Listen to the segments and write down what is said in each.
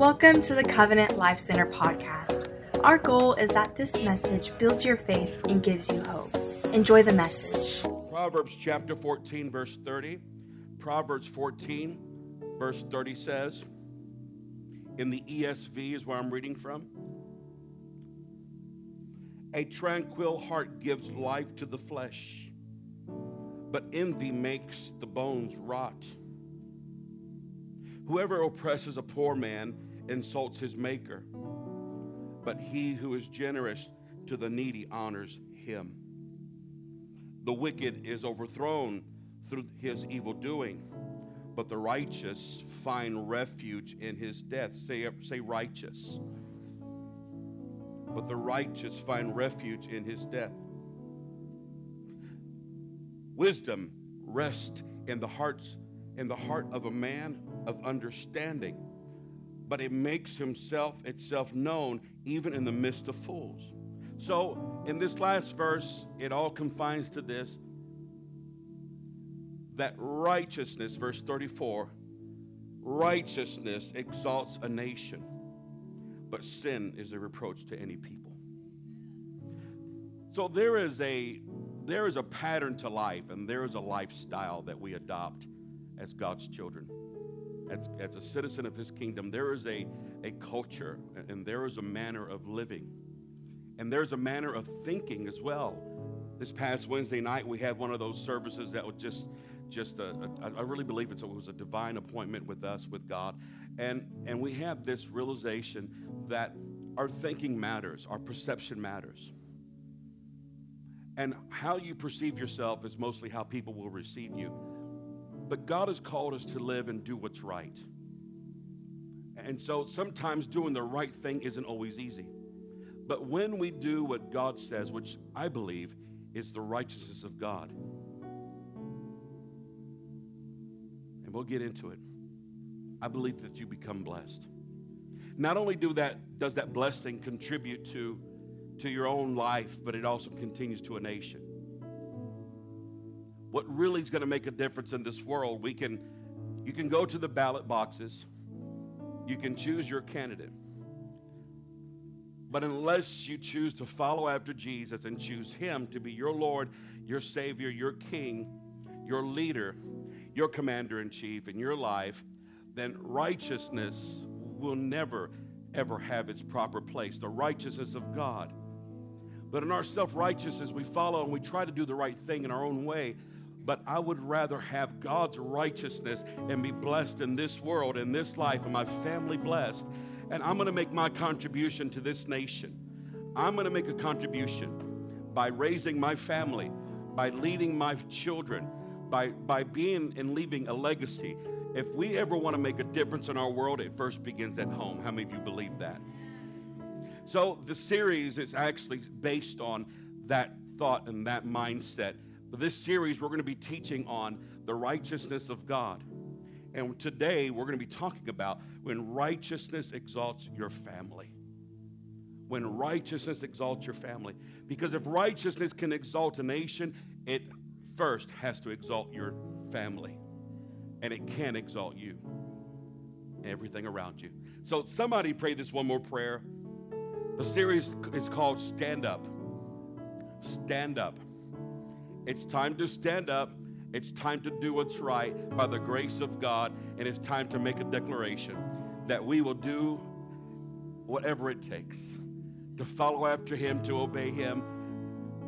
Welcome to the Covenant Life Center podcast. Our goal is that this message builds your faith and gives you hope. Enjoy the message. Proverbs chapter 14, verse 30. Proverbs 14, verse 30 says, in the ESV is where I'm reading from. A tranquil heart gives life to the flesh, but envy makes the bones rot. Whoever oppresses a poor man insults his maker, but he who is generous to the needy honors him. The wicked is overthrown through his evil doing, but the righteous find refuge in his death. Say, say righteous. But the righteous find refuge in his death. Wisdom rests in the hearts in the heart of a man of understanding, but it makes himself itself known even in the midst of fools. So, in this last verse, it all confines to this that righteousness, verse 34, righteousness exalts a nation, but sin is a reproach to any people. So there is a there is a pattern to life and there is a lifestyle that we adopt as God's children as, as a citizen of his kingdom, there is a, a culture and there is a manner of living. And there's a manner of thinking as well. This past Wednesday night, we had one of those services that was just, just a, a, I really believe it was a divine appointment with us, with God. And, and we have this realization that our thinking matters, our perception matters. And how you perceive yourself is mostly how people will receive you. But God has called us to live and do what's right. And so sometimes doing the right thing isn't always easy. But when we do what God says, which I believe is the righteousness of God, and we'll get into it, I believe that you become blessed. Not only do that, does that blessing contribute to, to your own life, but it also continues to a nation what really is going to make a difference in this world, we can you can go to the ballot boxes. You can choose your candidate. But unless you choose to follow after Jesus and choose him to be your Lord, your Savior, your King, your leader, your commander in chief in your life, then righteousness will never, ever have its proper place. The righteousness of God. But in our self righteousness, we follow and we try to do the right thing in our own way but I would rather have God's righteousness and be blessed in this world, in this life, and my family blessed. And I'm going to make my contribution to this nation. I'm going to make a contribution by raising my family, by leading my children, by, by being and leaving a legacy. If we ever want to make a difference in our world, it first begins at home. How many of you believe that? So the series is actually based on that thought and that mindset this series, we're going to be teaching on the righteousness of God. And today, we're going to be talking about when righteousness exalts your family. When righteousness exalts your family. Because if righteousness can exalt a nation, it first has to exalt your family. And it can exalt you, everything around you. So, somebody pray this one more prayer. The series is called Stand Up. Stand Up. It's time to stand up. It's time to do what's right by the grace of God. And it's time to make a declaration that we will do whatever it takes to follow after Him, to obey Him,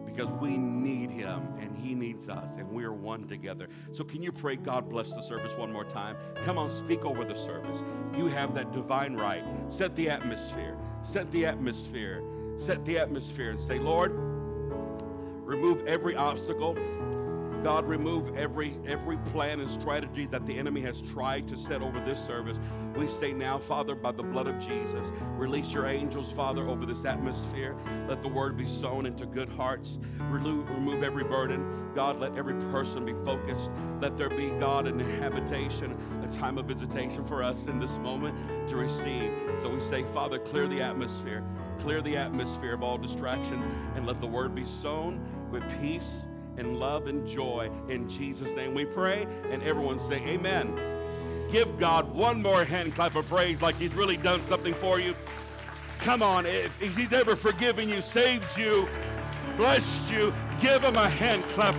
because we need Him and He needs us, and we are one together. So, can you pray, God bless the service one more time? Come on, speak over the service. You have that divine right. Set the atmosphere. Set the atmosphere. Set the atmosphere and say, Lord, Remove every obstacle. God, remove every every plan and strategy that the enemy has tried to set over this service. We say now, Father, by the blood of Jesus, release your angels, Father, over this atmosphere. Let the word be sown into good hearts. Remove, remove every burden. God, let every person be focused. Let there be, God, an habitation, a time of visitation for us in this moment to receive. So we say, Father, clear the atmosphere. Clear the atmosphere of all distractions and let the word be sown with peace and love and joy. In Jesus' name we pray. And everyone say, Amen. Give God one more hand clap of praise like he's really done something for you. Come on, if he's ever forgiven you, saved you, blessed you, give him a hand clap.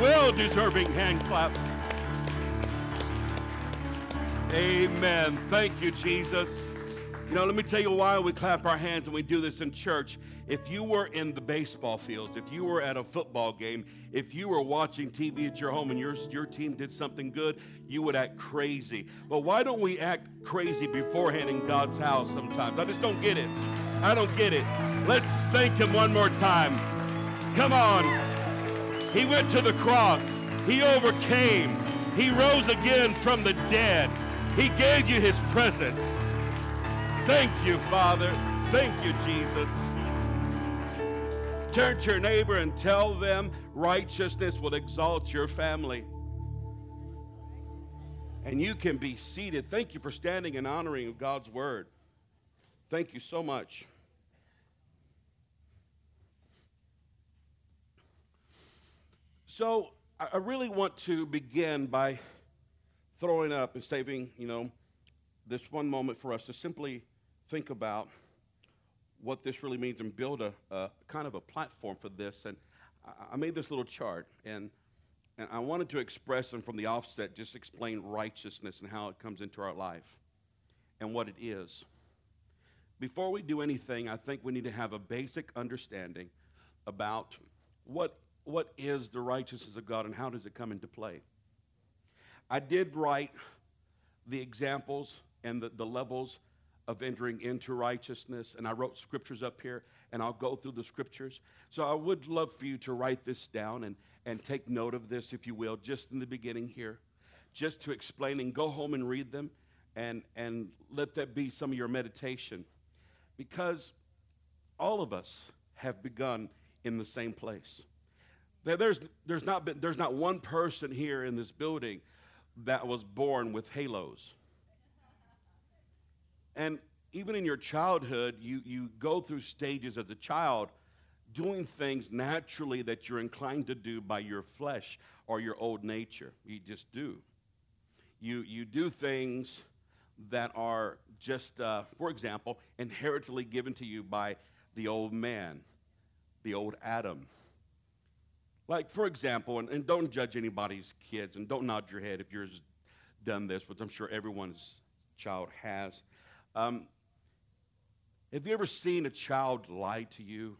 Well deserving hand clap. Amen. Thank you, Jesus. You know, let me tell you why we clap our hands and we do this in church. If you were in the baseball field, if you were at a football game, if you were watching TV at your home and your, your team did something good, you would act crazy. But why don't we act crazy beforehand in God's house sometimes? I just don't get it. I don't get it. Let's thank Him one more time. Come on. He went to the cross, He overcame, He rose again from the dead. He gave you His presence. Thank you, Father. Thank you, Jesus. Turn to your neighbor and tell them righteousness will exalt your family. And you can be seated. Thank you for standing and honoring God's word. Thank you so much. So, I really want to begin by throwing up and saving, you know, this one moment for us to simply think about what this really means and build a, a kind of a platform for this. And I, made this little chart, and, and I wanted to express them from the offset, just explain righteousness and how it comes into our life and what it is. Before we do anything, I think we need to have a basic understanding about what, what is the righteousness of God and how does it come into play. I did write the examples and the, the levels of entering into righteousness. And I wrote scriptures up here, and I'll go through the scriptures. So I would love for you to write this down and, and take note of this, if you will, just in the beginning here, just to explain and go home and read them and, and let that be some of your meditation. Because all of us have begun in the same place. There's, there's, not been, there's not one person here in this building that was born with halos. And even in your childhood, you, you go through stages as a child doing things naturally that you're inclined to do by your flesh or your old nature. You just do. You, you do things that are just, uh, for example, inherently given to you by the old man, the old Adam. Like, for example, and, and don't judge anybody's kids and don't nod your head if yours done this, which I'm sure everyone's child has. Um, have you ever seen a child lie to you?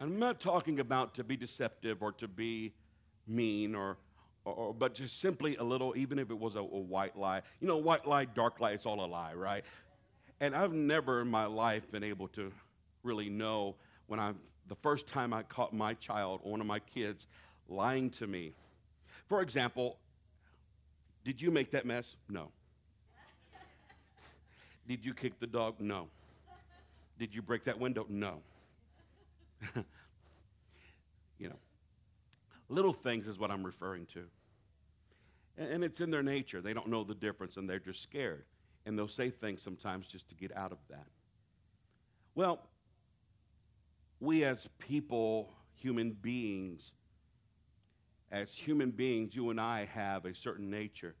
I'm not talking about to be deceptive or to be mean or, or, but just simply a little, even if it was a, a white lie. You know, white lie, dark lie, it's all a lie, right? And I've never in my life been able to really know when I, the first time I caught my child, one of my kids, lying to me. For example, did you make that mess? No. Did you kick the dog? No. Did you break that window? No. you know, little things is what I'm referring to. And, and, it's in their nature. They don't know the difference and they're just scared. And they'll say things sometimes just to get out of that. Well, we as people, human beings, as human beings, you and I have a certain nature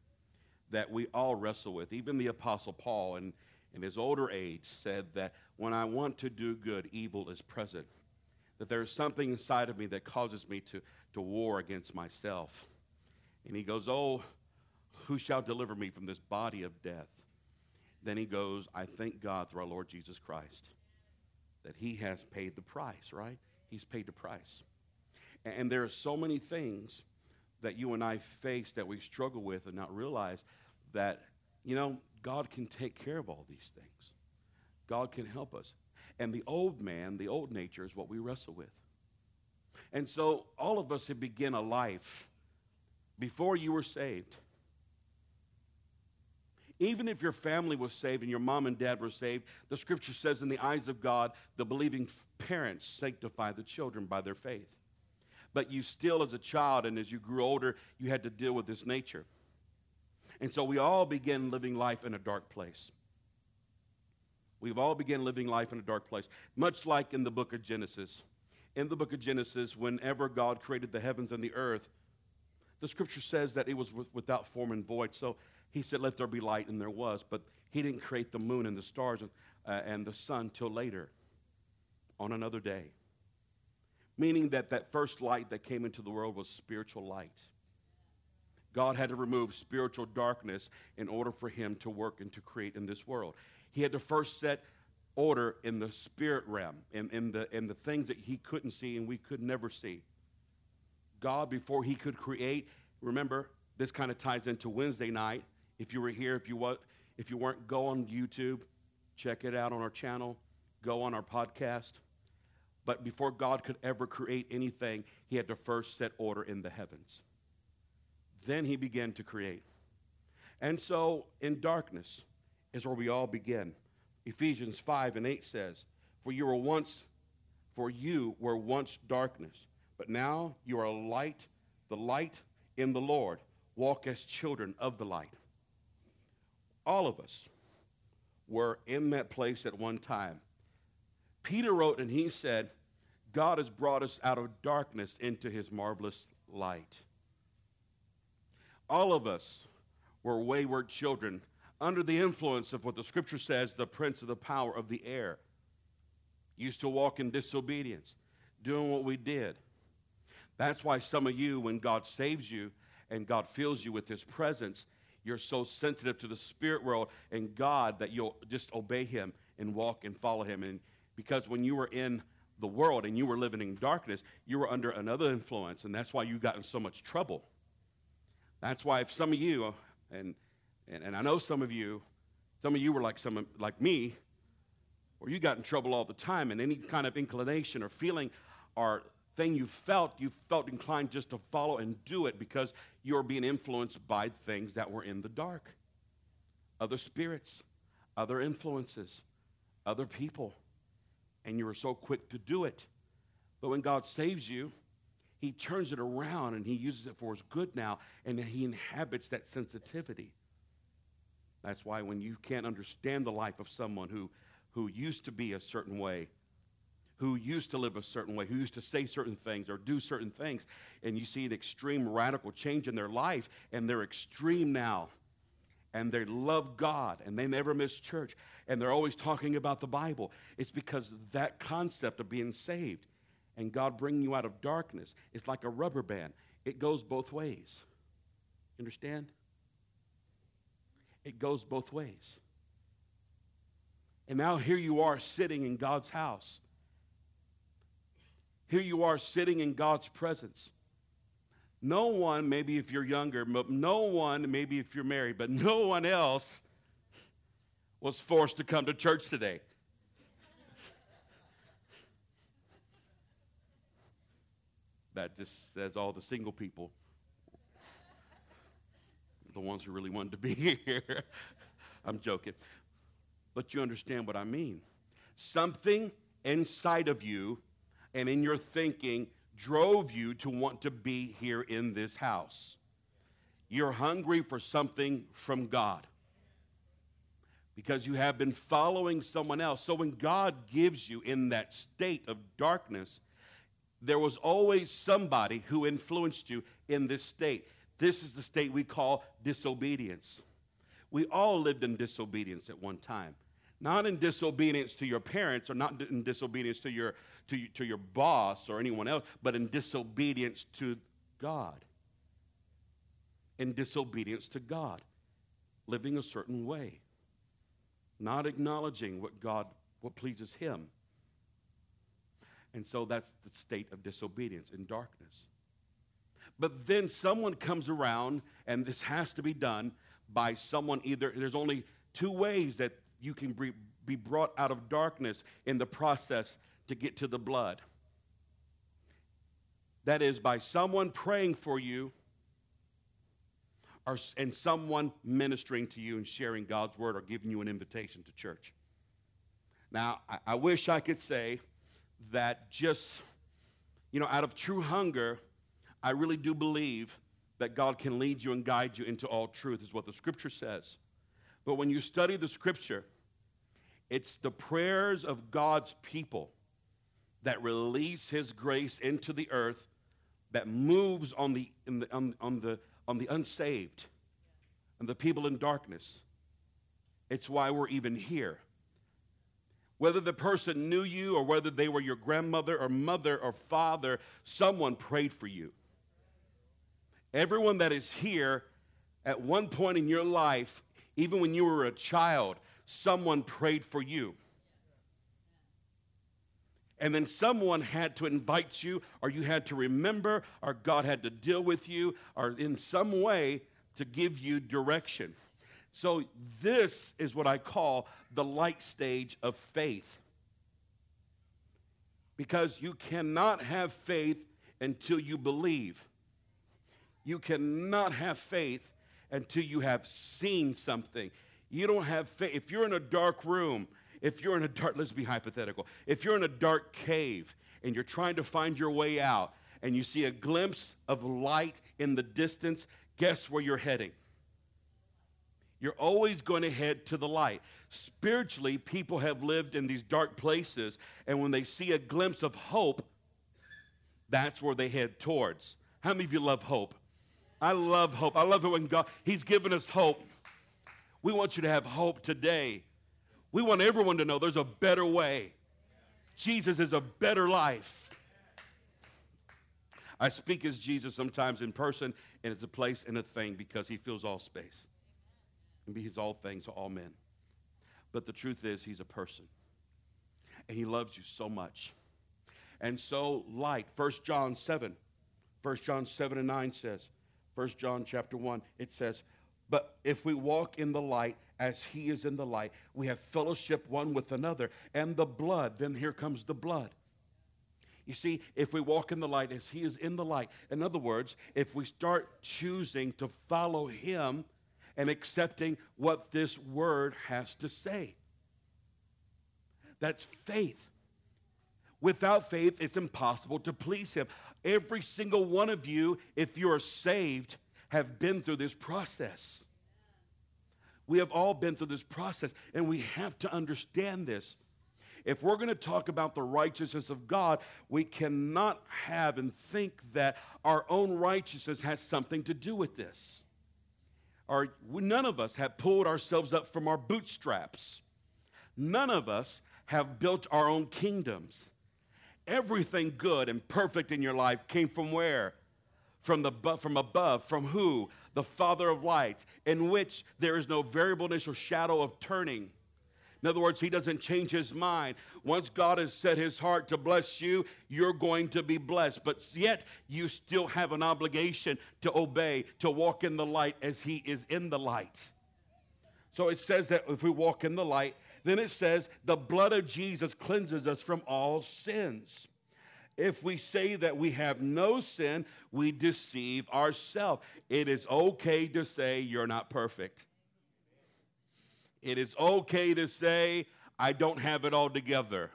that we all wrestle with. Even the Apostle Paul, and in his older age said that when I want to do good, evil is present. That there is something inside of me that causes me to, to war against myself. And he goes, Oh, who shall deliver me from this body of death? Then he goes, I thank God through our Lord Jesus Christ that he has paid the price, right? He's paid the price. And there are so many things that you and I face that we struggle with and not realize that, you know, God can take care of all these things. God can help us. And the old man, the old nature, is what we wrestle with. And so all of us have begun a life before you were saved. Even if your family was saved and your mom and dad were saved, the scripture says, in the eyes of God, the believing parents sanctify the children by their faith. But you still, as a child and as you grew older, you had to deal with this nature. And so we all begin living life in a dark place. We've all begun living life in a dark place, much like in the book of Genesis. In the book of Genesis, whenever God created the heavens and the earth, the scripture says that it was without form and void. So He said, Let there be light, and there was. But he didn't create the moon and the stars and, uh, and the sun till later on another day. Meaning that that first light that came into the world was spiritual light. God had to remove spiritual darkness in order for him to work and to create in this world. He had to first set order in the spirit realm, in, in, the, in the things that he couldn't see and we could never see. God, before he could create, remember, this kind of ties into Wednesday night. If you were here, if you, was, if you weren't, go on YouTube, check it out on our channel, go on our podcast. But before God could ever create anything, he had to first set order in the heavens. Then he began to create. And so in darkness is where we all begin. Ephesians 5 and 8 says, For you were once, for you were once darkness, but now you are light, the light in the Lord. Walk as children of the light. All of us were in that place at one time. Peter wrote and he said, God has brought us out of darkness into his marvelous light. All of us were wayward children under the influence of what the scripture says, the prince of the power of the air. Used to walk in disobedience, doing what we did. That's why some of you, when God saves you and God fills you with his presence, you're so sensitive to the spirit world and God that you'll just obey him and walk and follow him. And because when you were in the world and you were living in darkness, you were under another influence, and that's why you got in so much trouble. That's why if some of you, and, and, and I know some of you, some of you were like some like me, or you got in trouble all the time, and any kind of inclination or feeling or thing you felt, you felt inclined just to follow and do it because you're being influenced by things that were in the dark. Other spirits, other influences, other people. And you were so quick to do it. But when God saves you, He turns it around and He uses it for His good now, and He inhabits that sensitivity. That's why when you can't understand the life of someone who, who used to be a certain way, who used to live a certain way, who used to say certain things or do certain things, and you see an extreme radical change in their life, and they're extreme now, and they love God, and they never miss church, and they're always talking about the Bible. It's because that concept of being saved and God bringing you out of darkness. It's like a rubber band, it goes both ways. Understand? It goes both ways. And now here you are sitting in God's house here you are sitting in God's presence. No one, maybe if you're younger, but no one, maybe if you're married, but no one else was forced to come to church today. That just says all the single people, the ones who really wanted to be here. I'm joking. But you understand what I mean. Something inside of you and in your thinking drove you to want to be here in this house. You're hungry for something from God because you have been following someone else. So when God gives you in that state of darkness, there was always somebody who influenced you in this state. This is the state we call disobedience. We all lived in disobedience at one time. Not in disobedience to your parents or not in disobedience to your, to, to your boss or anyone else, but in disobedience to God. In disobedience to God. Living a certain way. Not acknowledging what God, what pleases Him. And so that's the state of disobedience in darkness. But then someone comes around, and this has to be done by someone either, there's only two ways that you can be brought out of darkness in the process to get to the blood. That is by someone praying for you or, and someone ministering to you and sharing God's word or giving you an invitation to church. Now, I, I wish I could say that just, you know, out of true hunger, I really do believe that God can lead you and guide you into all truth, is what the scripture says. But when you study the scripture, it's the prayers of God's people that release his grace into the earth that moves on the, the on, on, the, on the unsaved, and the people in darkness. It's why we're even here. Whether the person knew you or whether they were your grandmother or mother or father, someone prayed for you. Everyone that is here at one point in your life, even when you were a child, someone prayed for you. And then someone had to invite you, or you had to remember, or God had to deal with you, or in some way to give you direction. So, this is what I call the light stage of faith. Because you cannot have faith until you believe. You cannot have faith until you have seen something. You don't have faith. If you're in a dark room, if you're in a dark, let's be hypothetical. If you're in a dark cave and you're trying to find your way out and you see a glimpse of light in the distance, guess where you're heading? You're always going to head to the light. Spiritually, people have lived in these dark places, and when they see a glimpse of hope, that's where they head towards. How many of you love hope? I love hope. I love it when God, He's given us hope. We want you to have hope today. We want everyone to know there's a better way. Jesus is a better life. I speak as Jesus sometimes in person, and it's a place and a thing because he fills all space. And he's all things to all men. But the truth is, he's a person. And he loves you so much. And so, light, 1 John 7, 1 John 7 and 9 says, 1 John chapter 1, it says, But if we walk in the light as he is in the light, we have fellowship one with another. And the blood, then here comes the blood. You see, if we walk in the light as he is in the light, in other words, if we start choosing to follow him and accepting what this word has to say, that's faith. Without faith, it's impossible to please him. Every single one of you, if you're saved, have been through this process. We have all been through this process, and we have to understand this. If we're going to talk about the righteousness of God, we cannot have and think that our own righteousness has something to do with this. Or none of us have pulled ourselves up from our bootstraps. None of us have built our own kingdoms. Everything good and perfect in your life came from where? From, the, from above. From who? The Father of lights, in which there is no variableness or shadow of turning. In other words, he doesn't change his mind. Once God has set his heart to bless you, you're going to be blessed. But yet, you still have an obligation to obey, to walk in the light as he is in the light. So it says that if we walk in the light, then it says, the blood of Jesus cleanses us from all sins. If we say that we have no sin, we deceive ourselves. It is okay to say you're not perfect. It is okay to say, I don't have it all together.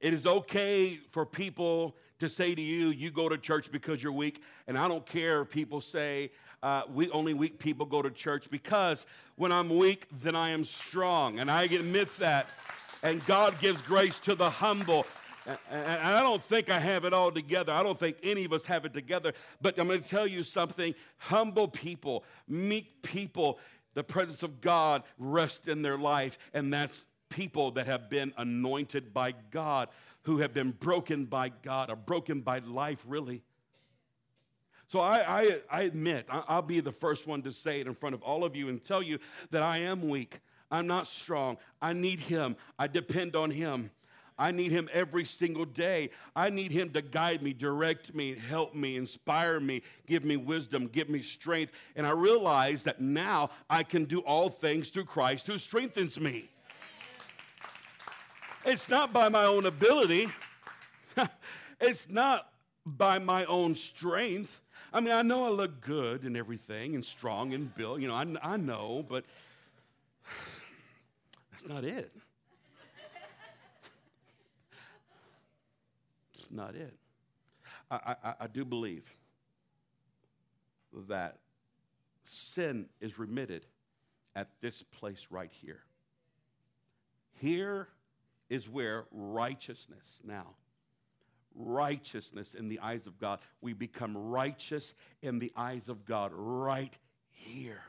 It is okay for people to say to you, you go to church because you're weak. And I don't care if people say, uh, we, only weak people go to church because when I'm weak, then I am strong. And I admit that. And God gives grace to the humble. And I don't think I have it all together. I don't think any of us have it together. But I'm going to tell you something humble people, meek people, the presence of God rests in their life. And that's people that have been anointed by God, who have been broken by God, or broken by life, really. So I, I, I admit, I'll be the first one to say it in front of all of you and tell you that I am weak. I'm not strong. I need Him. I depend on Him. I need Him every single day. I need Him to guide me, direct me, help me, inspire me, give me wisdom, give me strength. And I realize that now I can do all things through Christ who strengthens me. It's not by my own ability, it's not by my own strength. I mean, I know I look good and everything and strong and built, you know, I, I know, but that's not it. Not it. I, I, I do believe that sin is remitted at this place right here. Here is where righteousness now righteousness in the eyes of God. We become righteous in the eyes of God right here.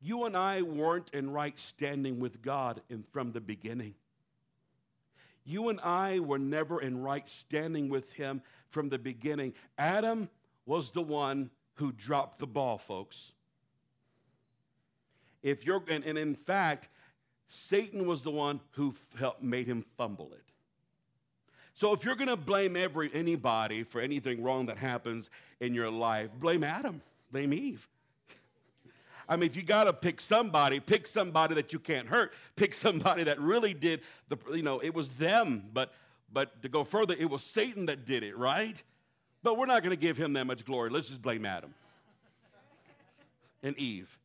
You and I weren't in right standing with God in, from the beginning. You and I were never in right standing with Him from the beginning. Adam was the one who dropped the ball, folks. If you're, and, and in fact, Satan was the one who helped made him fumble it. So if you're going to blame every anybody for anything wrong that happens in your life, blame Adam, blame Eve. I mean, if you got to pick somebody, pick somebody that you can't hurt. Pick somebody that really did the, you know, it was them. But, but to go further, it was Satan that did it, right? But we're not going to give him that much glory. Let's just blame Adam and Eve.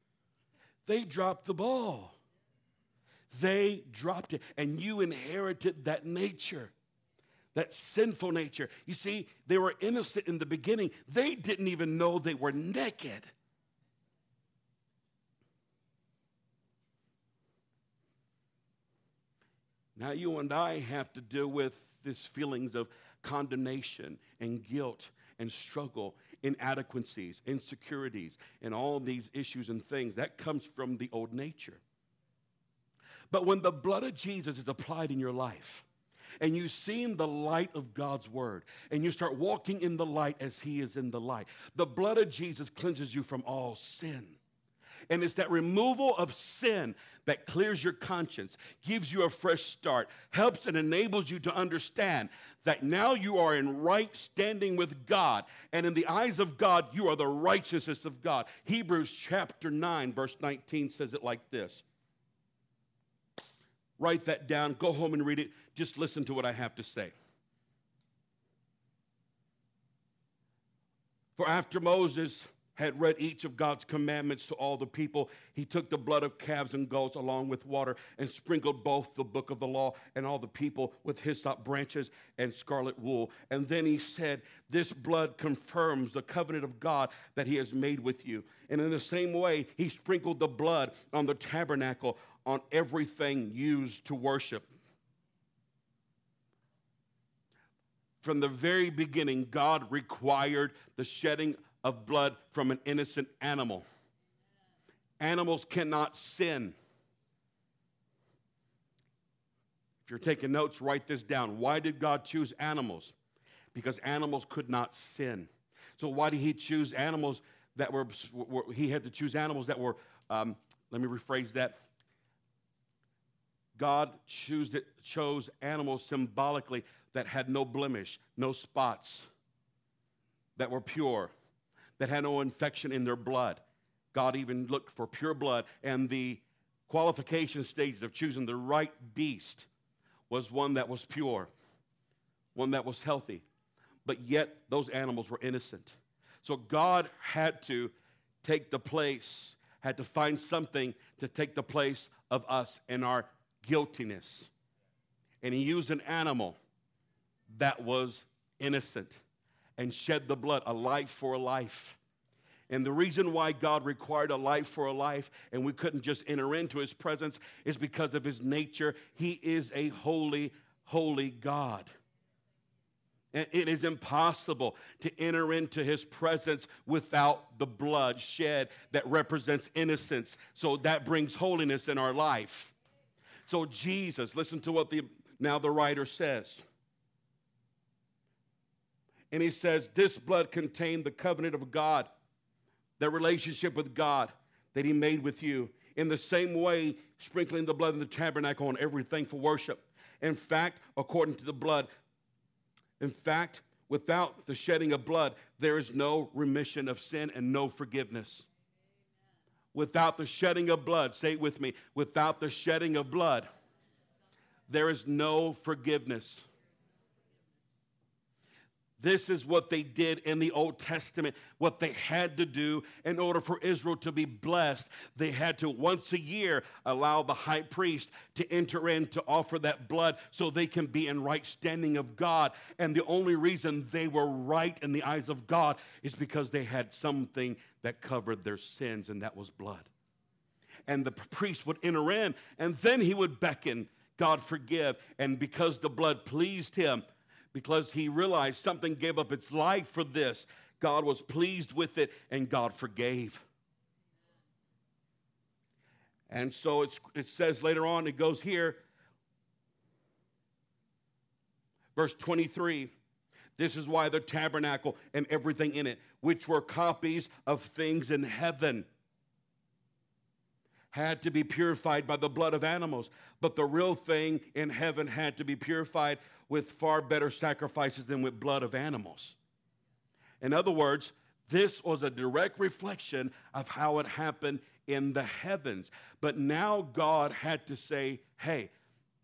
They dropped the ball. They dropped it, and you inherited that nature, that sinful nature. You see, they were innocent in the beginning, they didn't even know they were naked. Now, you and I have to deal with these feelings of condemnation and guilt and struggle, inadequacies, insecurities, and all these issues and things. That comes from the old nature. But when the blood of Jesus is applied in your life, and you see in the light of God's word, and you start walking in the light as He is in the light, the blood of Jesus cleanses you from all sin. And it's that removal of sin that clears your conscience, gives you a fresh start, helps and enables you to understand that now you are in right standing with God. And in the eyes of God, you are the righteousness of God. Hebrews chapter 9, verse 19 says it like this. Write that down, go home and read it. Just listen to what I have to say. For after Moses had read each of God's commandments to all the people, he took the blood of calves and goats along with water and sprinkled both the book of the law and all the people with hyssop branches and scarlet wool. And then he said, This blood confirms the covenant of God that he has made with you. And in the same way, he sprinkled the blood on the tabernacle, on everything used to worship. From the very beginning, God required the shedding of blood from an innocent animal. Animals cannot sin. If you're taking notes, write this down. Why did God choose animals? Because animals could not sin. So, why did He choose animals that were, were He had to choose animals that were, um, let me rephrase that. God choose, chose animals symbolically that had no blemish, no spots, that were pure that had no infection in their blood. God even looked for pure blood, and the qualification stages of choosing the right beast was one that was pure, one that was healthy, but yet those animals were innocent. So God had to take the place, had to find something to take the place of us and our guiltiness. And He used an animal that was innocent and shed the blood, a life for a life. And the reason why God required a life for a life and we couldn't just enter into his presence is because of his nature. He is a holy, holy God. And it is impossible to enter into his presence without the blood shed that represents innocence. So that brings holiness in our life. So Jesus, listen to what the now the writer says. And he says, This blood contained the covenant of God, the relationship with God that he made with you. In the same way, sprinkling the blood in the tabernacle on everything for worship. In fact, according to the blood, in fact, without the shedding of blood, there is no remission of sin and no forgiveness. Without the shedding of blood, say it with me, without the shedding of blood, there is no forgiveness. This is what they did in the Old Testament, what they had to do in order for Israel to be blessed. They had to once a year allow the high priest to enter in to offer that blood so they can be in right standing of God. And the only reason they were right in the eyes of God is because they had something that covered their sins, and that was blood. And the priest would enter in, and then he would beckon, God forgive. And because the blood pleased him, because he realized something gave up its life for this. God was pleased with it, and God forgave. And so it says later on, it goes here, verse 23. This is why the tabernacle and everything in it, which were copies of things in heaven, had to be purified by the blood of animals. But the real thing in heaven had to be purified with far better sacrifices than with blood of animals. In other words, this was a direct reflection of how it happened in the heavens. But now God had to say, hey,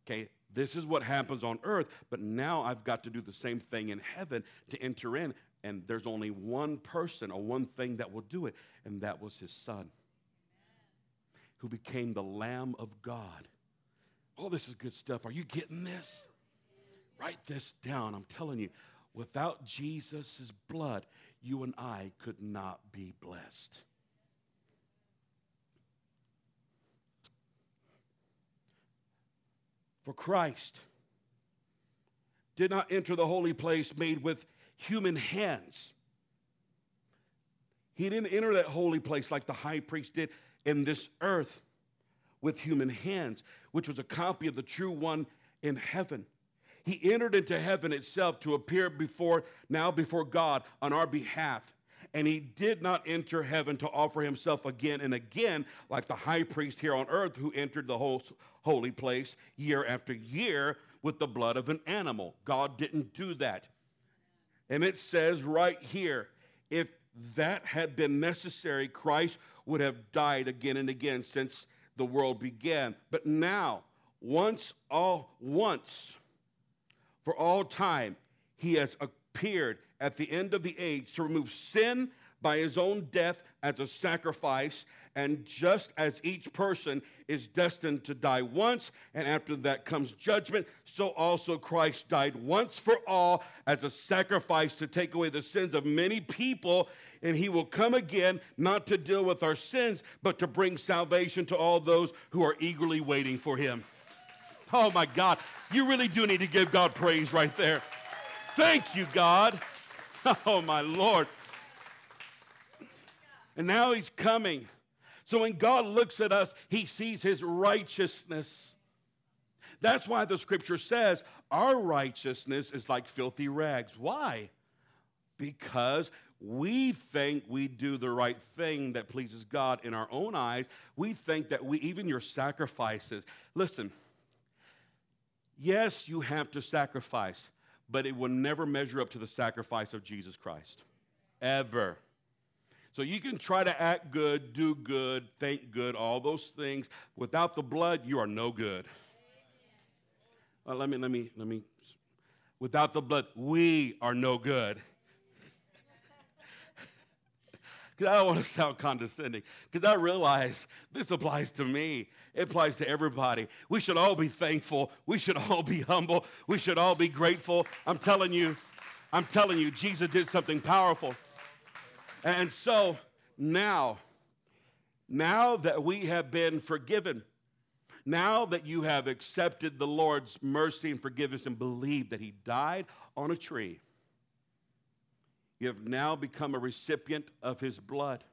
okay, this is what happens on earth, but now I've got to do the same thing in heaven to enter in. And there's only one person or one thing that will do it, and that was his son, who became the Lamb of God. Oh, this is good stuff. Are you getting this? Write this down. I'm telling you, without Jesus' blood, you and I could not be blessed. For Christ did not enter the holy place made with human hands. He didn't enter that holy place like the high priest did in this earth with human hands, which was a copy of the true one in heaven. He entered into heaven itself to appear before now before God on our behalf. And he did not enter heaven to offer himself again and again, like the high priest here on earth who entered the whole holy place year after year with the blood of an animal. God didn't do that. And it says right here if that had been necessary, Christ would have died again and again since the world began. But now, once all once for all time, he has appeared at the end of the age to remove sin by his own death as a sacrifice. And just as each person is destined to die once, and after that comes judgment, so also Christ died once for all as a sacrifice to take away the sins of many people. And he will come again, not to deal with our sins, but to bring salvation to all those who are eagerly waiting for him. Oh my God, you really do need to give God praise right there. Thank you, God. Oh my Lord. And now he's coming. So when God looks at us, he sees his righteousness. That's why the scripture says our righteousness is like filthy rags. Why? Because we think we do the right thing that pleases God in our own eyes. We think that we, even your sacrifices, listen, Yes, you have to sacrifice, but it will never measure up to the sacrifice of Jesus Christ. Ever. So you can try to act good, do good, think good, all those things. Without the blood, you are no good. Let me, let me, let me. Without the blood, we are no good. Because I don't want to sound condescending, because I realize this applies to me. It applies to everybody. We should all be thankful. We should all be humble. We should all be grateful. I'm telling you, I'm telling you, Jesus did something powerful. And so now, now that we have been forgiven, now that you have accepted the Lord's mercy and forgiveness and believed that He died on a tree, you have now become a recipient of His blood.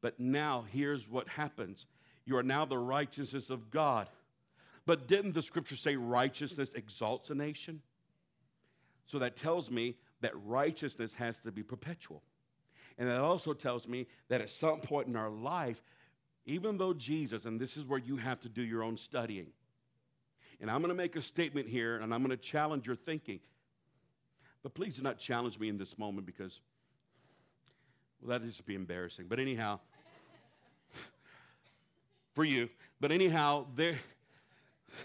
But now, here's what happens you are now the righteousness of God. But didn't the scripture say righteousness exalts a nation? So that tells me that righteousness has to be perpetual. And that also tells me that at some point in our life, even though Jesus, and this is where you have to do your own studying, and I'm going to make a statement here and I'm going to challenge your thinking. But please do not challenge me in this moment because, well, that just be embarrassing. But anyhow, for you. But anyhow, there.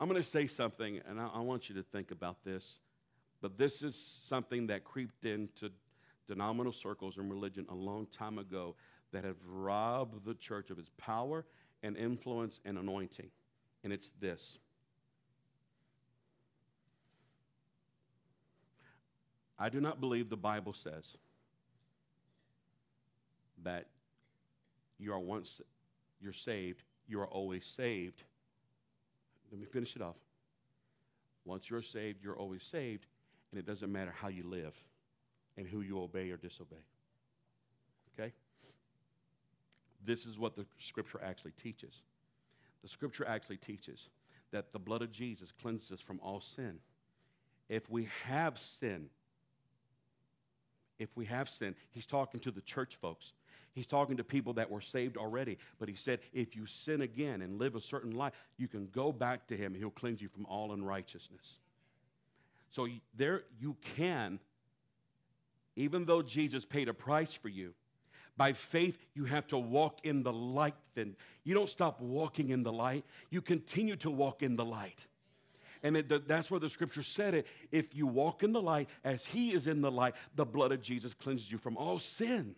I'm going to say something, and I, I, want you to think about this. But this is something that creeped into denominational circles and religion a long time ago that have robbed the church of its power and influence and anointing. And it's this. I do not believe the Bible says that you are once you're saved, you are always saved. Let me finish it off. Once you're saved, you're always saved. And it doesn't matter how you live and who you obey or disobey. Okay? This is what the scripture actually teaches. The scripture actually teaches that the blood of Jesus cleanses us from all sin. If we have sin, if we have sinned. he's talking to the church folks. He's talking to people that were saved already. But he said, if you sin again and live a certain life, you can go back to him he'll cleanse you from all unrighteousness. So there you can, even though Jesus paid a price for you, by faith, you have to walk in the light then. You don't stop walking in the light, you continue to walk in the light. And it, that's where the scripture said it. If you walk in the light as he is in the light, the blood of Jesus cleanses you from all sin.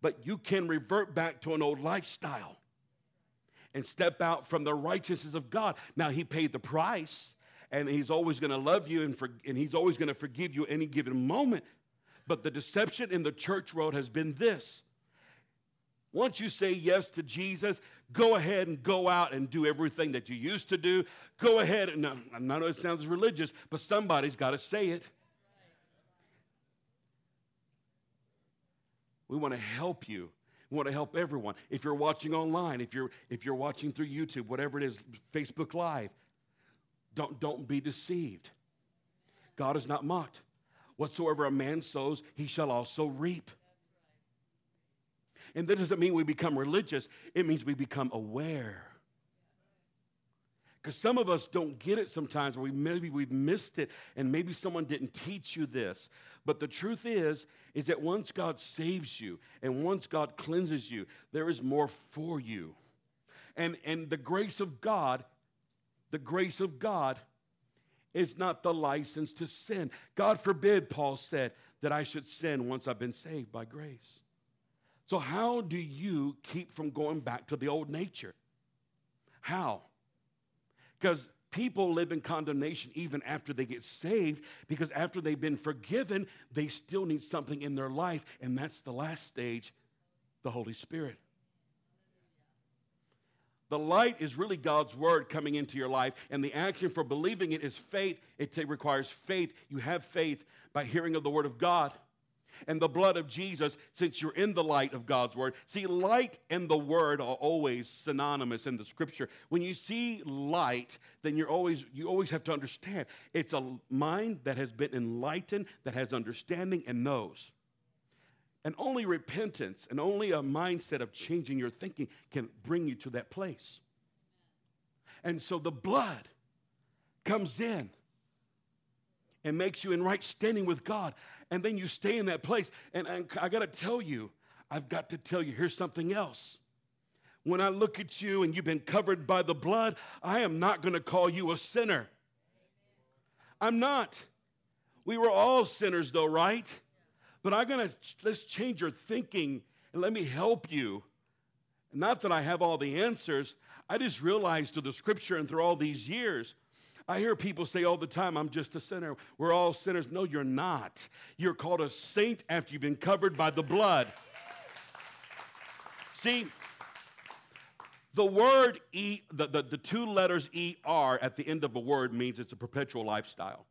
But you can revert back to an old lifestyle and step out from the righteousness of God. Now, he paid the price, and he's always going to love you, and, for, and he's always going to forgive you any given moment. But the deception in the church world has been this. Once you say yes to Jesus, go ahead and go out and do everything that you used to do. Go ahead and, I know it sounds religious, but somebody's got to say it. We want to help you. We want to help everyone. If you're watching online, if you're if you're watching through YouTube, whatever it is, Facebook Live, don't don't be deceived. God is not mocked. Whatsoever a man sows, he shall also reap. And that doesn't mean we become religious, it means we become aware. Because some of us don't get it sometimes, or we maybe we've missed it, and maybe someone didn't teach you this. But the truth is, is that once God saves you and once God cleanses you, there is more for you. And, and the grace of God, the grace of God is not the license to sin. God forbid, Paul said, that I should sin once I've been saved by grace. So, how do you keep from going back to the old nature? How? Because people live in condemnation even after they get saved, because after they've been forgiven, they still need something in their life, and that's the last stage the Holy Spirit. The light is really God's word coming into your life, and the action for believing it is faith. It requires faith. You have faith by hearing of the word of God and the blood of Jesus since you're in the light of God's word. See, light and the word are always synonymous in the scripture. When you see light, then you're always you always have to understand it's a mind that has been enlightened, that has understanding and knows. And only repentance and only a mindset of changing your thinking can bring you to that place. And so the blood comes in and makes you in right standing with God. And then you stay in that place. And, I got to tell you, I've got to tell you, here's something else. When I look at you and you've been covered by the blood, I am not going to call you a sinner. I'm not. We were all sinners, though, right? But I'm going to, let's change your thinking and let me help you. Not that I have all the answers. I just realized through the scripture and through all these years, I hear people say all the time, I'm just a sinner. We're all sinners. No, you're not. You're called a saint after you've been covered by the blood. See, the word E, the, the, the two letters ER at the end of a word means it's a perpetual lifestyle.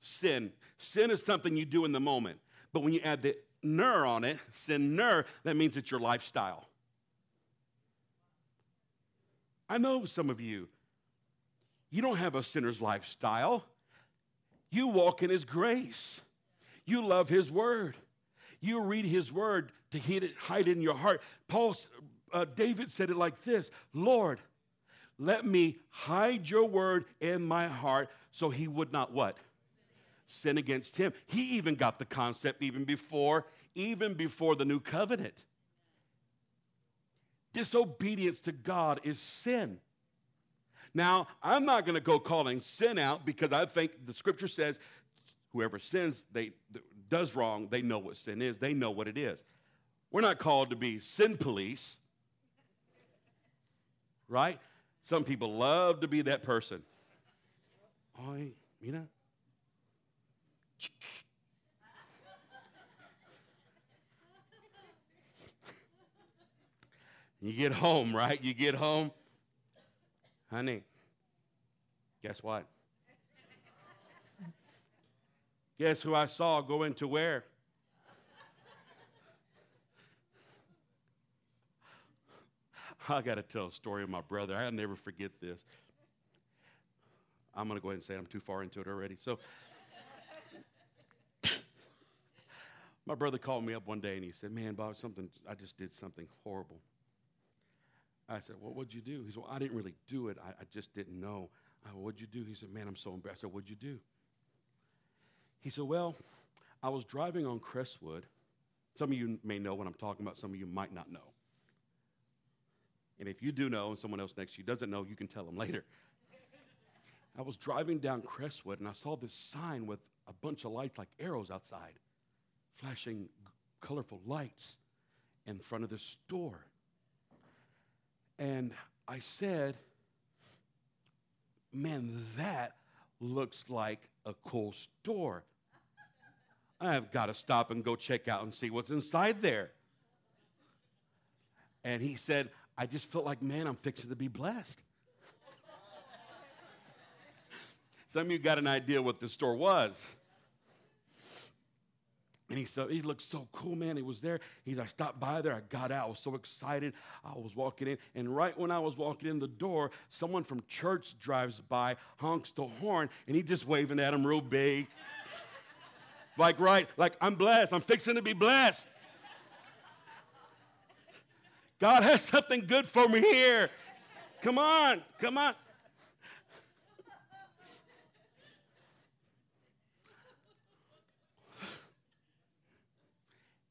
Sin. Sin is something you do in the moment. But when you add the ner on it, sin ner, that means it's your lifestyle. I know some of you, you don't have a sinner's lifestyle. You walk in his grace. You love his word. You read his word to hide it, hide it in your heart. Paul, uh, David said it like this Lord, let me hide your word in my heart so he would not what? sin against him. He even got the concept even before, even before the new covenant. Disobedience to God is sin. Now, I'm not going to go calling sin out because I think the scripture says whoever sins, they does wrong, they know what sin is. They know what it is. We're not called to be sin police. Right? Some people love to be that person. You get home, right? You get home. Honey, guess what? Guess who I saw go into where? I got to tell a story of my brother. I'll never forget this. I'm going to go ahead and say. I'm too far into it already. So, my brother called me up one day and he said, Man, Bob, something, I just did something horrible. I said, Well, what'd you do? He said, Well, I didn't really do it. I, I just didn't know. I said, What'd you do? He said, Man, I'm so embarrassed. I said, What'd you do? He said, Well, I was driving on Crestwood. Some of you may know what I'm talking about, some of you might not know. And if you do know and someone else next to you doesn't know, you can tell them later. I was driving down Crestwood and I saw this sign with a bunch of lights like arrows outside, flashing colorful lights in front of the store. And I said, Man, that looks like a cool store. I've got to stop and go check out and see what's inside there. And he said, I just felt like, man, I'm fixing to be blessed. Some of you got an idea what the store was. And he said, he looked so cool, man. He was there. He, I stopped by there. I got out. I was so excited. I was walking in. And right when I was walking in the door, someone from church drives by, honks the horn, and he just waving at him real big. like, right, like, I'm blessed. I'm fixing to be blessed. God has something good for me here. Come on, come on.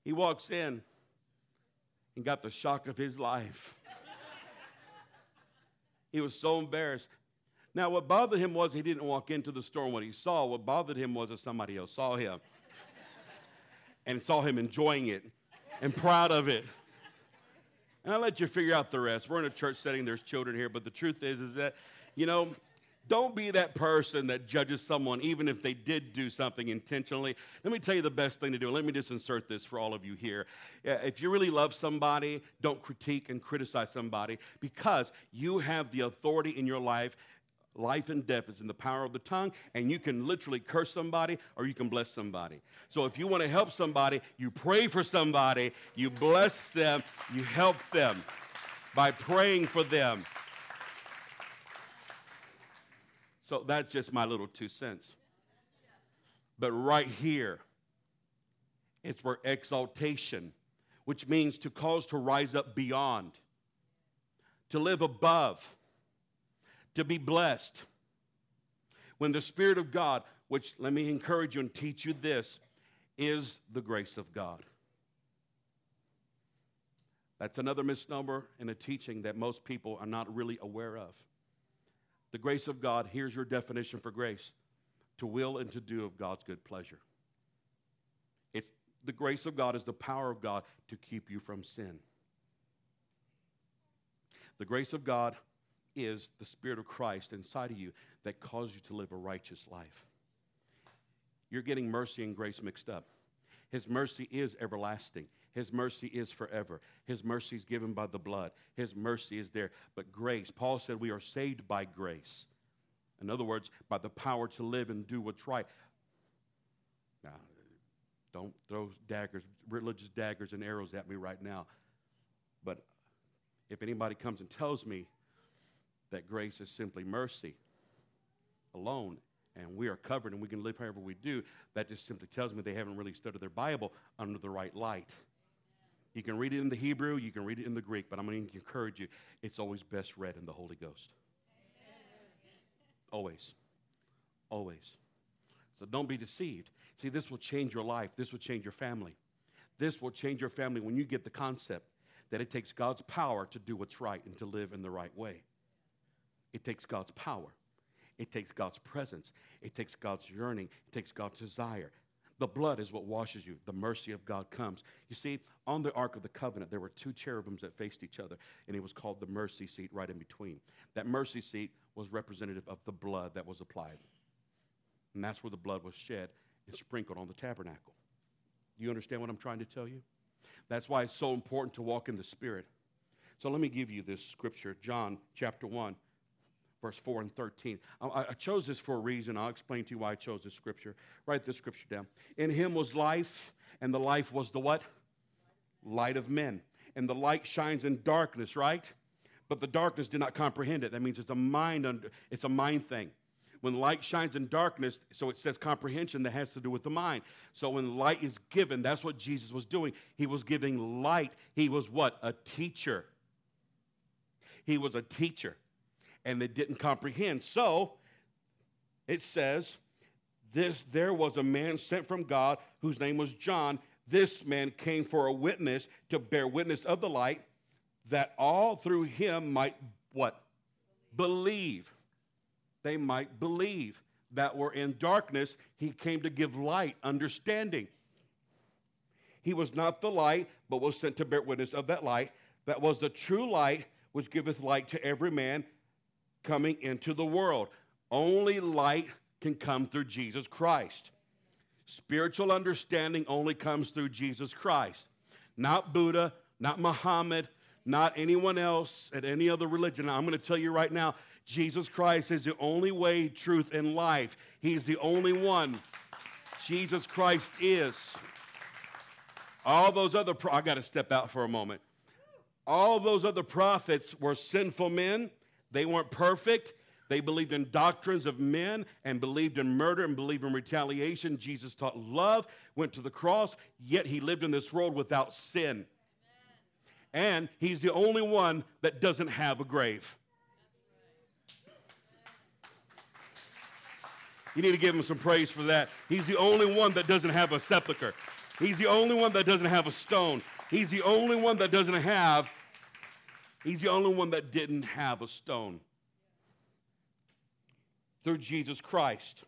He walks in and got the shock of his life. he was so embarrassed. Now, what bothered him was he didn't walk into the store and what he saw. What bothered him was that somebody else saw him and saw him enjoying it and proud of it. And I'll let you figure out the rest. We're in a church setting, there's children here, but the truth is, is that, you know, don't be that person that judges someone even if they did do something intentionally. Let me tell you the best thing to do. Let me just insert this for all of you here. If you really love somebody, don't critique and criticize somebody because you have the authority in your life. Life and death is in the power of the tongue, and you can literally curse somebody or you can bless somebody. So if you want to help somebody, you pray for somebody, you bless them, you help them by praying for them. So that's just my little two cents. But right here, it's where exaltation, which means to cause to rise up beyond, to live above, to be blessed. When the Spirit of God, which let me encourage you and teach you this, is the grace of God. That's another misnomer in a teaching that most people are not really aware of. The grace of God, here's your definition for grace to will and to do of God's good pleasure. It's, the grace of God is the power of God to keep you from sin. The grace of God is the Spirit of Christ inside of you that causes you to live a righteous life. You're getting mercy and grace mixed up. His mercy is everlasting. His mercy is forever. His mercy is given by the blood. His mercy is there. But grace, Paul said we are saved by grace. In other words, by the power to live and do what's right. Now, don't throw daggers, religious daggers and arrows at me right now. But if anybody comes and tells me that grace is simply mercy alone and we are covered and we can live however we do, that just simply tells me they haven't really studied their Bible under the right light. You can read it in the Hebrew, you can read it in the Greek, but I'm going to encourage you, it's always best read in the Holy Ghost. Always. Always. So don't be deceived. See, this will change your life, this will change your family. This will change your family when you get the concept that it takes God's power to do what's right and to live in the right way. It takes God's power. It takes God's presence. It takes God's yearning. It takes God's desire. The blood is what washes you. The mercy of God comes. You see, on the Ark of the Covenant, there were two cherubims that faced each other, and it was called the mercy seat right in between. That mercy seat was representative of the blood that was applied. And that's where the blood was shed and sprinkled on the tabernacle. Do you understand what I'm trying to tell you? That's why it's so important to walk in the Spirit. So let me give you this scripture, John chapter 1, verse 4 and 13. I, I chose this for a reason. I'll explain to you why I chose this scripture. Write this scripture down. In him was life, and the life was the what? Light of men. And the light shines in darkness, right? But the darkness did not comprehend it. That means it's a mind under, it's a mind thing. When light shines in darkness, so it says comprehension that has to do with the mind. So when light is given, that's what Jesus was doing. He was giving light. He was what? A teacher. He was a teacher and they didn't comprehend. So it says, this there was a man sent from God whose name was John. This man came for a witness to bear witness of the light, that all through him might what? Believe. They might believe that were in darkness. He came to give light, understanding. He was not the light, but was sent to bear witness of that light. That was the true light, which giveth light to every man coming into the world. Only light can come through Jesus Christ. Spiritual understanding only comes through Jesus Christ. Not Buddha, not Muhammad, not anyone else at any other religion. Now, I'm going to tell you right now Jesus Christ is the only way, truth, and life. He's the only one. Jesus Christ is. All those other, pro- I got to step out for a moment. All those other prophets were sinful men they weren't perfect. They believed in doctrines of men and believed in murder and believed in retaliation. Jesus taught love, went to the cross, yet he lived in this world without sin. And he's the only one that doesn't have a grave. You need to give him some praise for that. He's the only one that doesn't have a sepulcher. He's the only one that doesn't have a stone. He's the only one that doesn't have He's the only one that didn't have a stone. Through Jesus Christ.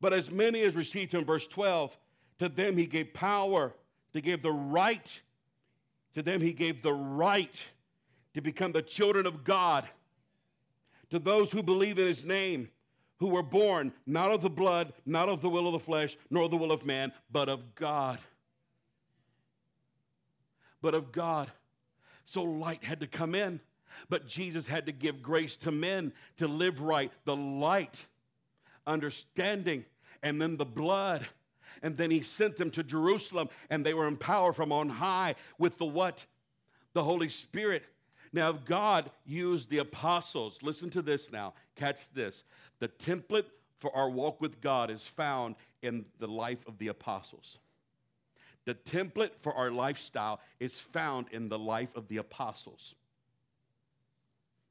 But as many as received him, verse 12, to them he gave power, to give the right, to them he gave the right to become the children of God. To those who believe in his name, who were born not of the blood, not of the will of the flesh, nor the will of man, but of God. But of God. So light had to come in. But Jesus had to give grace to men to live right. The light, understanding, and then the blood. And then he sent them to Jerusalem, and they were empowered from on high with the what? The Holy Spirit. Now, if God used the apostles, listen to this now, catch this. The template for our walk with God is found in the life of the apostles. The template for our lifestyle is found in the life of the apostles.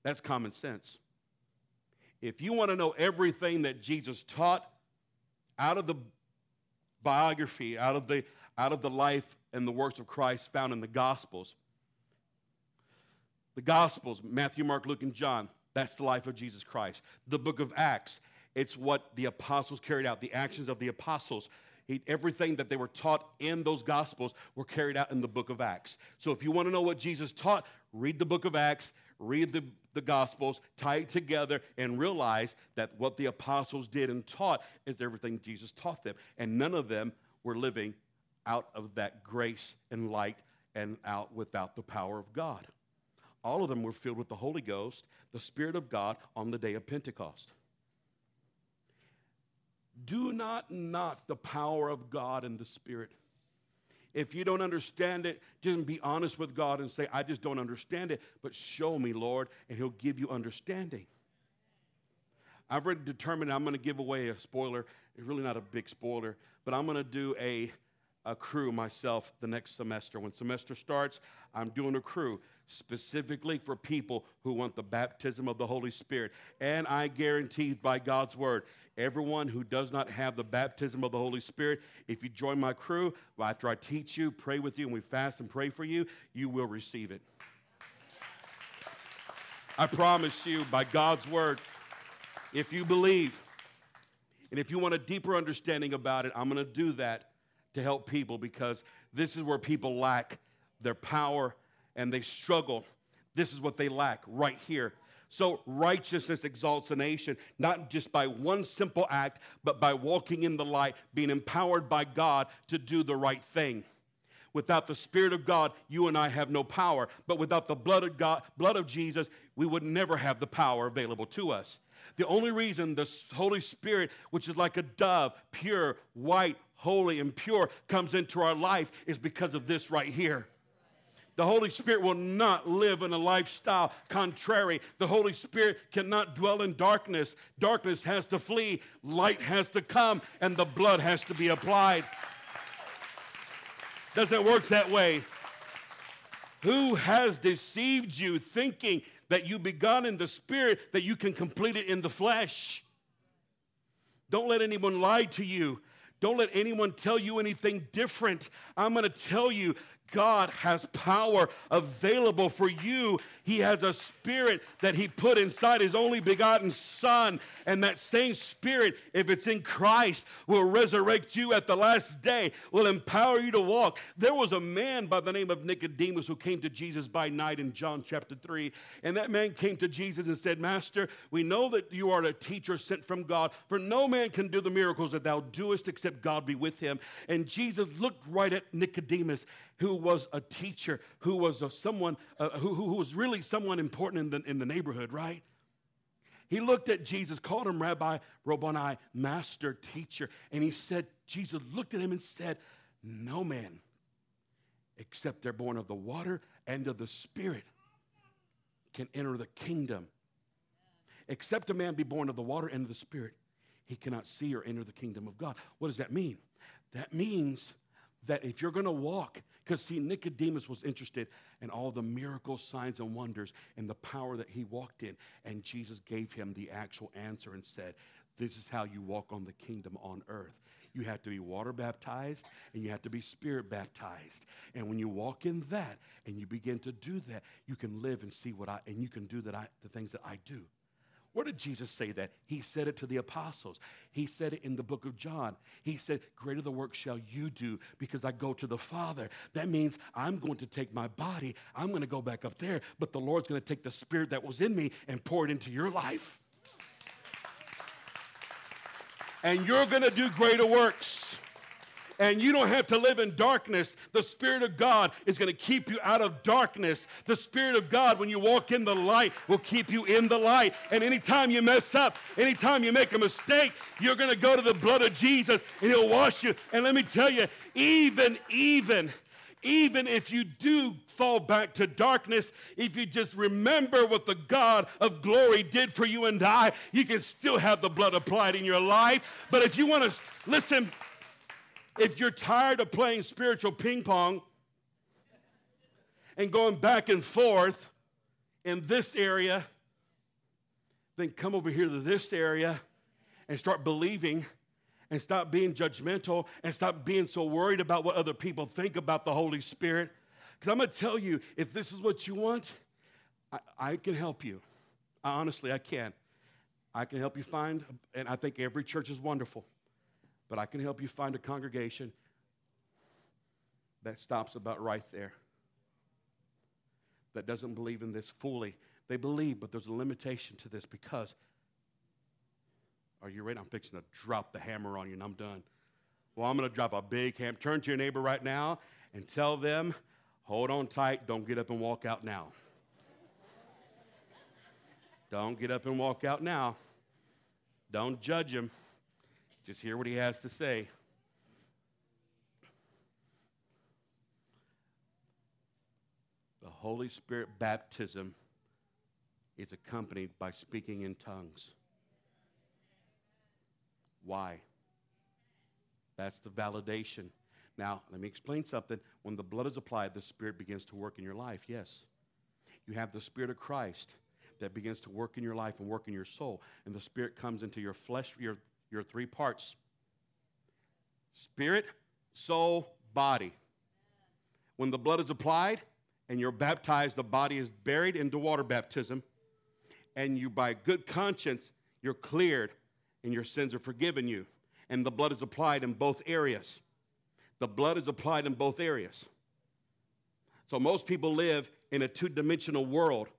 That's common sense. If you want to know everything that Jesus taught out of the biography, out of the, out of the life and the works of Christ found in the Gospels, the Gospels, Matthew, Mark, Luke, and John, that's the life of Jesus Christ. The book of Acts, it's what the apostles carried out, the actions of the apostles he, everything that they were taught in those gospels were carried out in the book of Acts. So if you want to know what Jesus taught, read the book of Acts, read the, the gospels, tie it together, and realize that what the apostles did and taught is everything Jesus taught them. And none of them were living out of that grace and light and out without the power of God. All of them were filled with the Holy Ghost, the Spirit of God, on the day of Pentecost. Do not knock the power of God and the Spirit. If you don't understand it, just be honest with God and say, I just don't understand it, but show me, Lord, and He'll give you understanding. I've already determined I'm going to give away a spoiler. It's really not a big spoiler, but I'm going to do a, a Cru myself the next semester. When semester starts, I'm doing a crew specifically for people who want the baptism of the Holy Spirit. And I guarantee by God's word, Everyone who does not have the baptism of the Holy Spirit, if you join my crew, after I teach you, pray with you, and we fast and pray for you, you will receive it. I promise you, by God's word, if you believe, and if you want a deeper understanding about it, I'm going to do that to help people because this is where people lack their power and they struggle. This is what they lack right here so righteousness exalts a nation, not just by one simple act, but by walking in the light, being empowered by God to do the right thing. Without the Spirit of God, you and I have no power. But without the blood of God, blood of Jesus, we would never have the power available to us. The only reason the Holy Spirit, which is like a dove, pure, white, holy, and pure, comes into our life is because of this right here. The Holy Spirit will not live in a lifestyle contrary. The Holy Spirit cannot dwell in darkness. Darkness has to flee, light has to come, and the blood has to be applied. Doesn't work that way. Who has deceived you thinking that you begun in the spirit that you can complete it in the flesh? Don't let anyone lie to you. Don't let anyone tell you anything different. I'm going to tell you God has power available for you. He has a spirit that He put inside His only begotten Son. And that same spirit, if it's in Christ, will resurrect you at the last day, will empower you to walk. There was a man by the name of Nicodemus who came to Jesus by night in John chapter 3. And that man came to Jesus and said, Master, we know that you are a teacher sent from God, for no man can do the miracles that thou doest except God be with him. And Jesus looked right at Nicodemus who was a teacher, who was a someone, uh, who, who was really someone important in the, in the neighborhood, right? He looked at Jesus, called him Rabbi, Rabboni, master, teacher, and he said, Jesus looked at him and said, No man, except they're born of the water and of the Spirit, can enter the kingdom. Except a man be born of the water and of the Spirit, he cannot see or enter the kingdom of God. What does that mean? That means that if you're going to walk because, see, Nicodemus was interested in all the miracles, signs, and wonders and the power that he walked in. And Jesus gave him the actual answer and said, This is how you walk on the kingdom on earth. You have to be water baptized and you have to be spirit baptized. And when you walk in that and you begin to do that, you can live and see what I, and you can do that I, the things that I do. Where did Jesus say that? He said it to the apostles. He said it in the book of John. He said, Greater the work shall you do because I go to the Father. That means I'm going to take my body, I'm going to go back up there, but the Lord's going to take the spirit that was in me and pour it into your life. And you're going to do greater works and you don't have to live in darkness. The Spirit of God is going to keep you out of darkness. The Spirit of God, when you walk in the light, will keep you in the light. And anytime you mess up, anytime you make a mistake, you're going to go to the blood of Jesus and He'll wash you. And let me tell you, even, even, even if you do fall back to darkness, if you just remember what the God of glory did for you and I, you can still have the blood applied in your life. But if you want to listen, if you're tired of playing spiritual ping pong and going back and forth in this area, then come over here to this area and start believing and stop being judgmental and stop being so worried about what other people think about the Holy Spirit. Because I'm going to tell you, if this is what you want, I, I, can help you. I, honestly, I can. I can help you find, and I think every church is wonderful. But I can help you find a congregation that stops about right there, that doesn't believe in this fully. They believe, but there's a limitation to this because, are you ready? I'm fixing to drop the hammer on you and I'm done. Well, I'm going to drop a big hammer. Turn to your neighbor right now and tell them, hold on tight, don't get up and walk out now. don't get up and walk out now. Don't judge them. Just hear what he has to say. The Holy Spirit baptism is accompanied by speaking in tongues. Why? That's the validation. Now, let me explain something. When the blood is applied, the Spirit begins to work in your life. Yes. You have the Spirit of Christ that begins to work in your life and work in your soul. And the Spirit comes into your flesh, your your three parts spirit, soul, body. When the blood is applied and you're baptized, the body is buried into water baptism, and you, by good conscience, you're cleared and your sins are forgiven you. And the blood is applied in both areas. The blood is applied in both areas. So most people live in a two dimensional world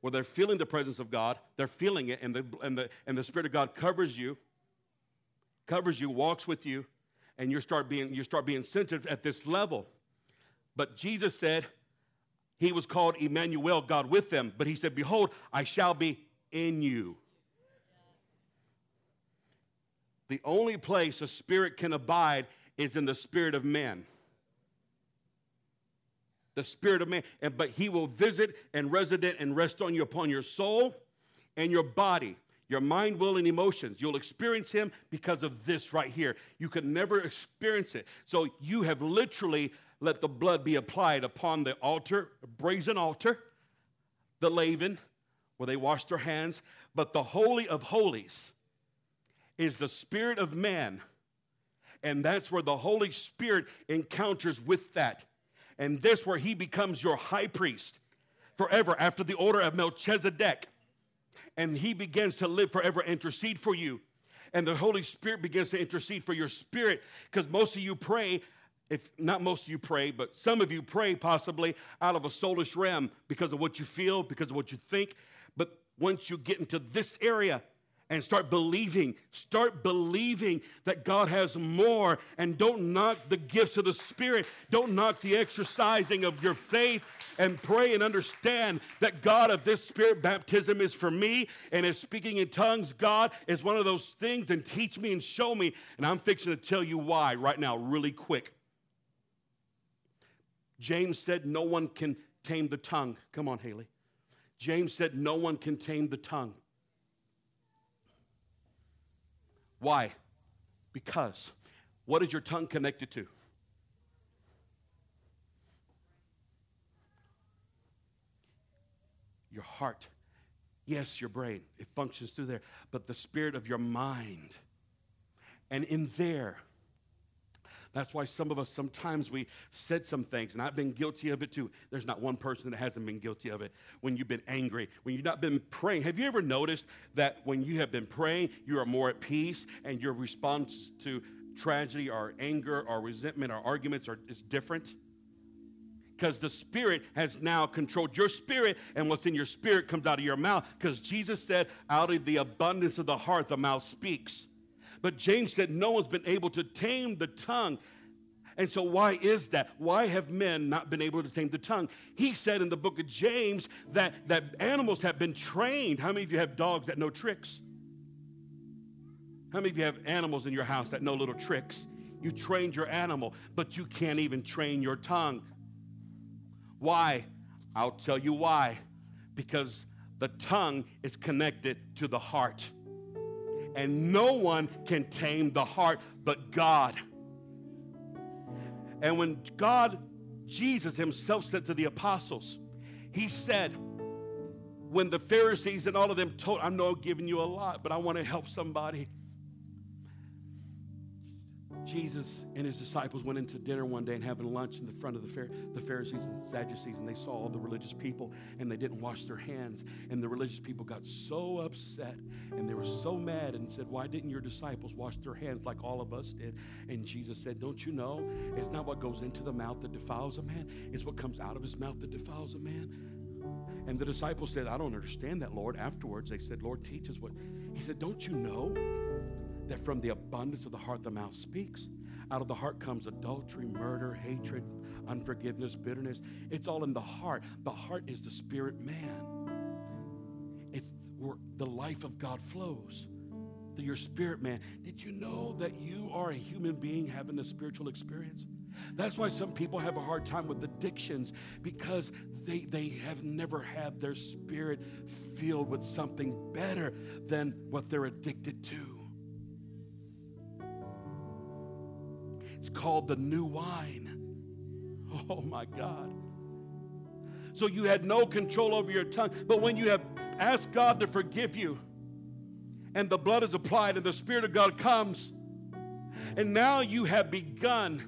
where they're feeling the presence of God, they're feeling it, and the, and the, and the Spirit of God covers you, covers you, walks with you, and you start being you start being sensitive at this level. But Jesus said he was called Emmanuel, God with them. But he said, Behold, I shall be in you. The only place a spirit can abide is in the spirit of man. The spirit of man. And, but he will visit and resident and rest on you upon your soul and your body, your mind, will, and emotions. You'll experience him because of this right here. You could never experience it. So you have literally let the blood be applied upon the altar, brazen altar, the laver, where they washed their hands. But the Holy of Holies is the spirit of man. And that's where the Holy Spirit encounters with that. And this where he becomes your high priest forever after the order of Melchizedek. And he begins to live forever, intercede for you. And the Holy Spirit begins to intercede for your spirit because most of you pray, if not most of you pray, but some of you pray possibly out of a soulish realm because of what you feel, because of what you think. But once you get into this area, and start believing. Start believing that God has more and don't knock the gifts of the Spirit. Don't knock the exercising of your faith and pray and understand that God of this Spirit baptism is for me and if speaking in tongues, God is one of those things and teach me and show me. And I'm fixing to tell you why right now, really quick. James said, No one can tame the tongue. Come on, Haley. James said, No one can tame the tongue. Why? Because what is your tongue connected to? Your heart. Yes, your brain. It functions through there. But the spirit of your mind. And in there, that's why some of us sometimes we said some things, and I've been guilty of it too. There's not one person that hasn't been guilty of it. When you've been angry, when you've not been praying, have you ever noticed that when you have been praying, you are more at peace, and your response to tragedy or anger or resentment or arguments are, is different? because the spirit has now controlled your spirit and what's in your spirit comes out of your mouth because jesus said out of the abundance of the heart the mouth speaks but James said no one's been able to tame the tongue. And so, why is that? Why have men not been able to tame the tongue? He said in the book of James that, that animals have been trained. How many of you have dogs that know tricks? How many of you have animals in your house that know little tricks? You trained your animal, but you can't even train your tongue. Why? I'll tell you why. Because the tongue is connected to the heart and no one can tame the heart but God. And when God, Jesus himself said to the apostles, he said, when the Pharisees and all of them told, I know I'm giving you a lot, but I want to help somebody. Jesus and his disciples went into dinner one day and having lunch in the front of the, the Pharisees and the Sadducees, and they saw all the religious people and they didn't wash their hands. And the religious people got so upset and they were so mad and said, Why didn't your disciples wash their hands like all of us did? And Jesus said, Don't you know? It's not what goes into the mouth that defiles a man, it's what comes out of his mouth that defiles a man. And the disciples said, I don't understand that, Lord. Afterwards, they said, Lord, teach us what. He said, Don't you know? That from the abundance of the heart the mouth speaks. Out of the heart comes adultery, murder, hatred, unforgiveness, bitterness. It's all in the heart. The heart is the spirit man. It's where the life of God flows through your spirit man. Did you know that you are a human being having a spiritual experience? That's why some people have a hard time with addictions because they, they have never had their spirit filled with something better than what they're addicted to. It's called the new wine. Oh my God. So you had no control over your tongue. But when you have asked God to forgive you, and the blood is applied, and the Spirit of God comes, and now you have begun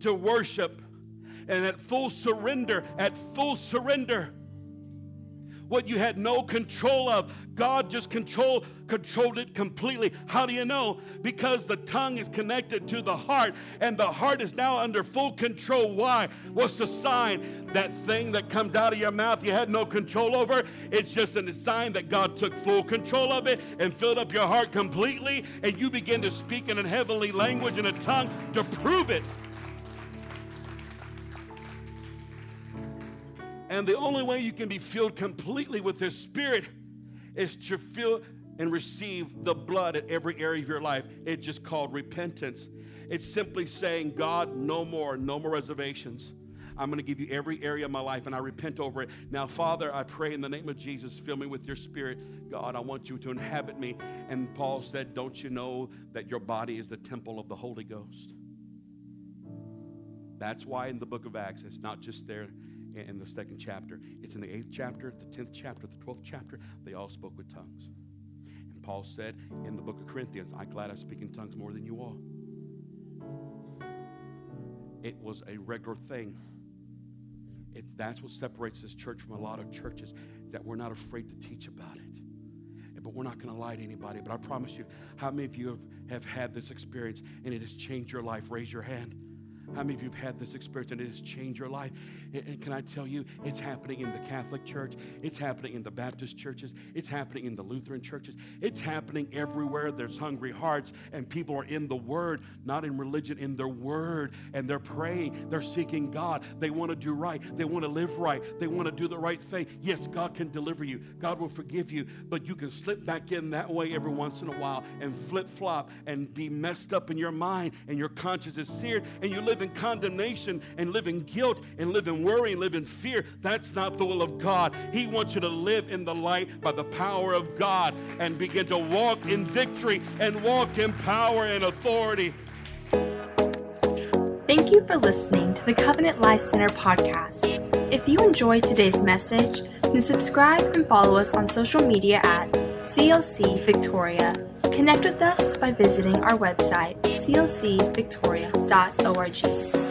to worship, and at full surrender, at full surrender, what you had no control of. God just control, controlled it completely. How do you know? Because the tongue is connected to the heart, and the heart is now under full control. Why? What's the sign? That thing that comes out of your mouth you had no control over, it's just a sign that God took full control of it and filled up your heart completely, and you begin to speak in a heavenly language in a tongue to prove it. And the only way you can be filled completely with His Spirit is to feel and receive the blood at every area of your life. It's just called repentance. It's simply saying, God, no more, no more reservations. I'm going to give you every area of my life and I repent over it. Now, Father, I pray in the name of Jesus, fill me with your spirit. God, I want you to inhabit me. And Paul said, Don't you know that your body is the temple of the Holy Ghost? That's why in the book of Acts, it's not just there in the second chapter. It's in the eighth chapter, the tenth chapter, the twelfth chapter. They all spoke with tongues. And Paul said in the book of Corinthians, I'm glad I speak in tongues more than you all. It was a regular thing. It, that's what separates this church from a lot of churches, that we're not afraid to teach about it. But we're not going to lie to anybody. But I promise you, how many of you have, have had this experience and it has changed your life? Raise your hand. How many of you have had this experience and it has changed your life? And can I tell you, it's happening in the Catholic Church, it's happening in the Baptist churches, it's happening in the Lutheran churches, it's happening everywhere. There's hungry hearts, and people are in the Word, not in religion, in their Word, and they're praying, they're seeking God. They want to do right, they want to live right, they want to do the right thing. Yes, God can deliver you, God will forgive you, but you can slip back in that way every once in a while and flip flop and be messed up in your mind, and your conscience is seared, and you live in condemnation and live in guilt and live in worry and live in fear. That's not the will of God. He wants you to live in the light by the power of God and begin to walk in victory and walk in power and authority. Thank you for listening to the Covenant Life Center podcast. If you enjoyed today's message, then subscribe and follow us on social media at CLC Victoria. Connect with us by visiting our website, clcvictoria.org.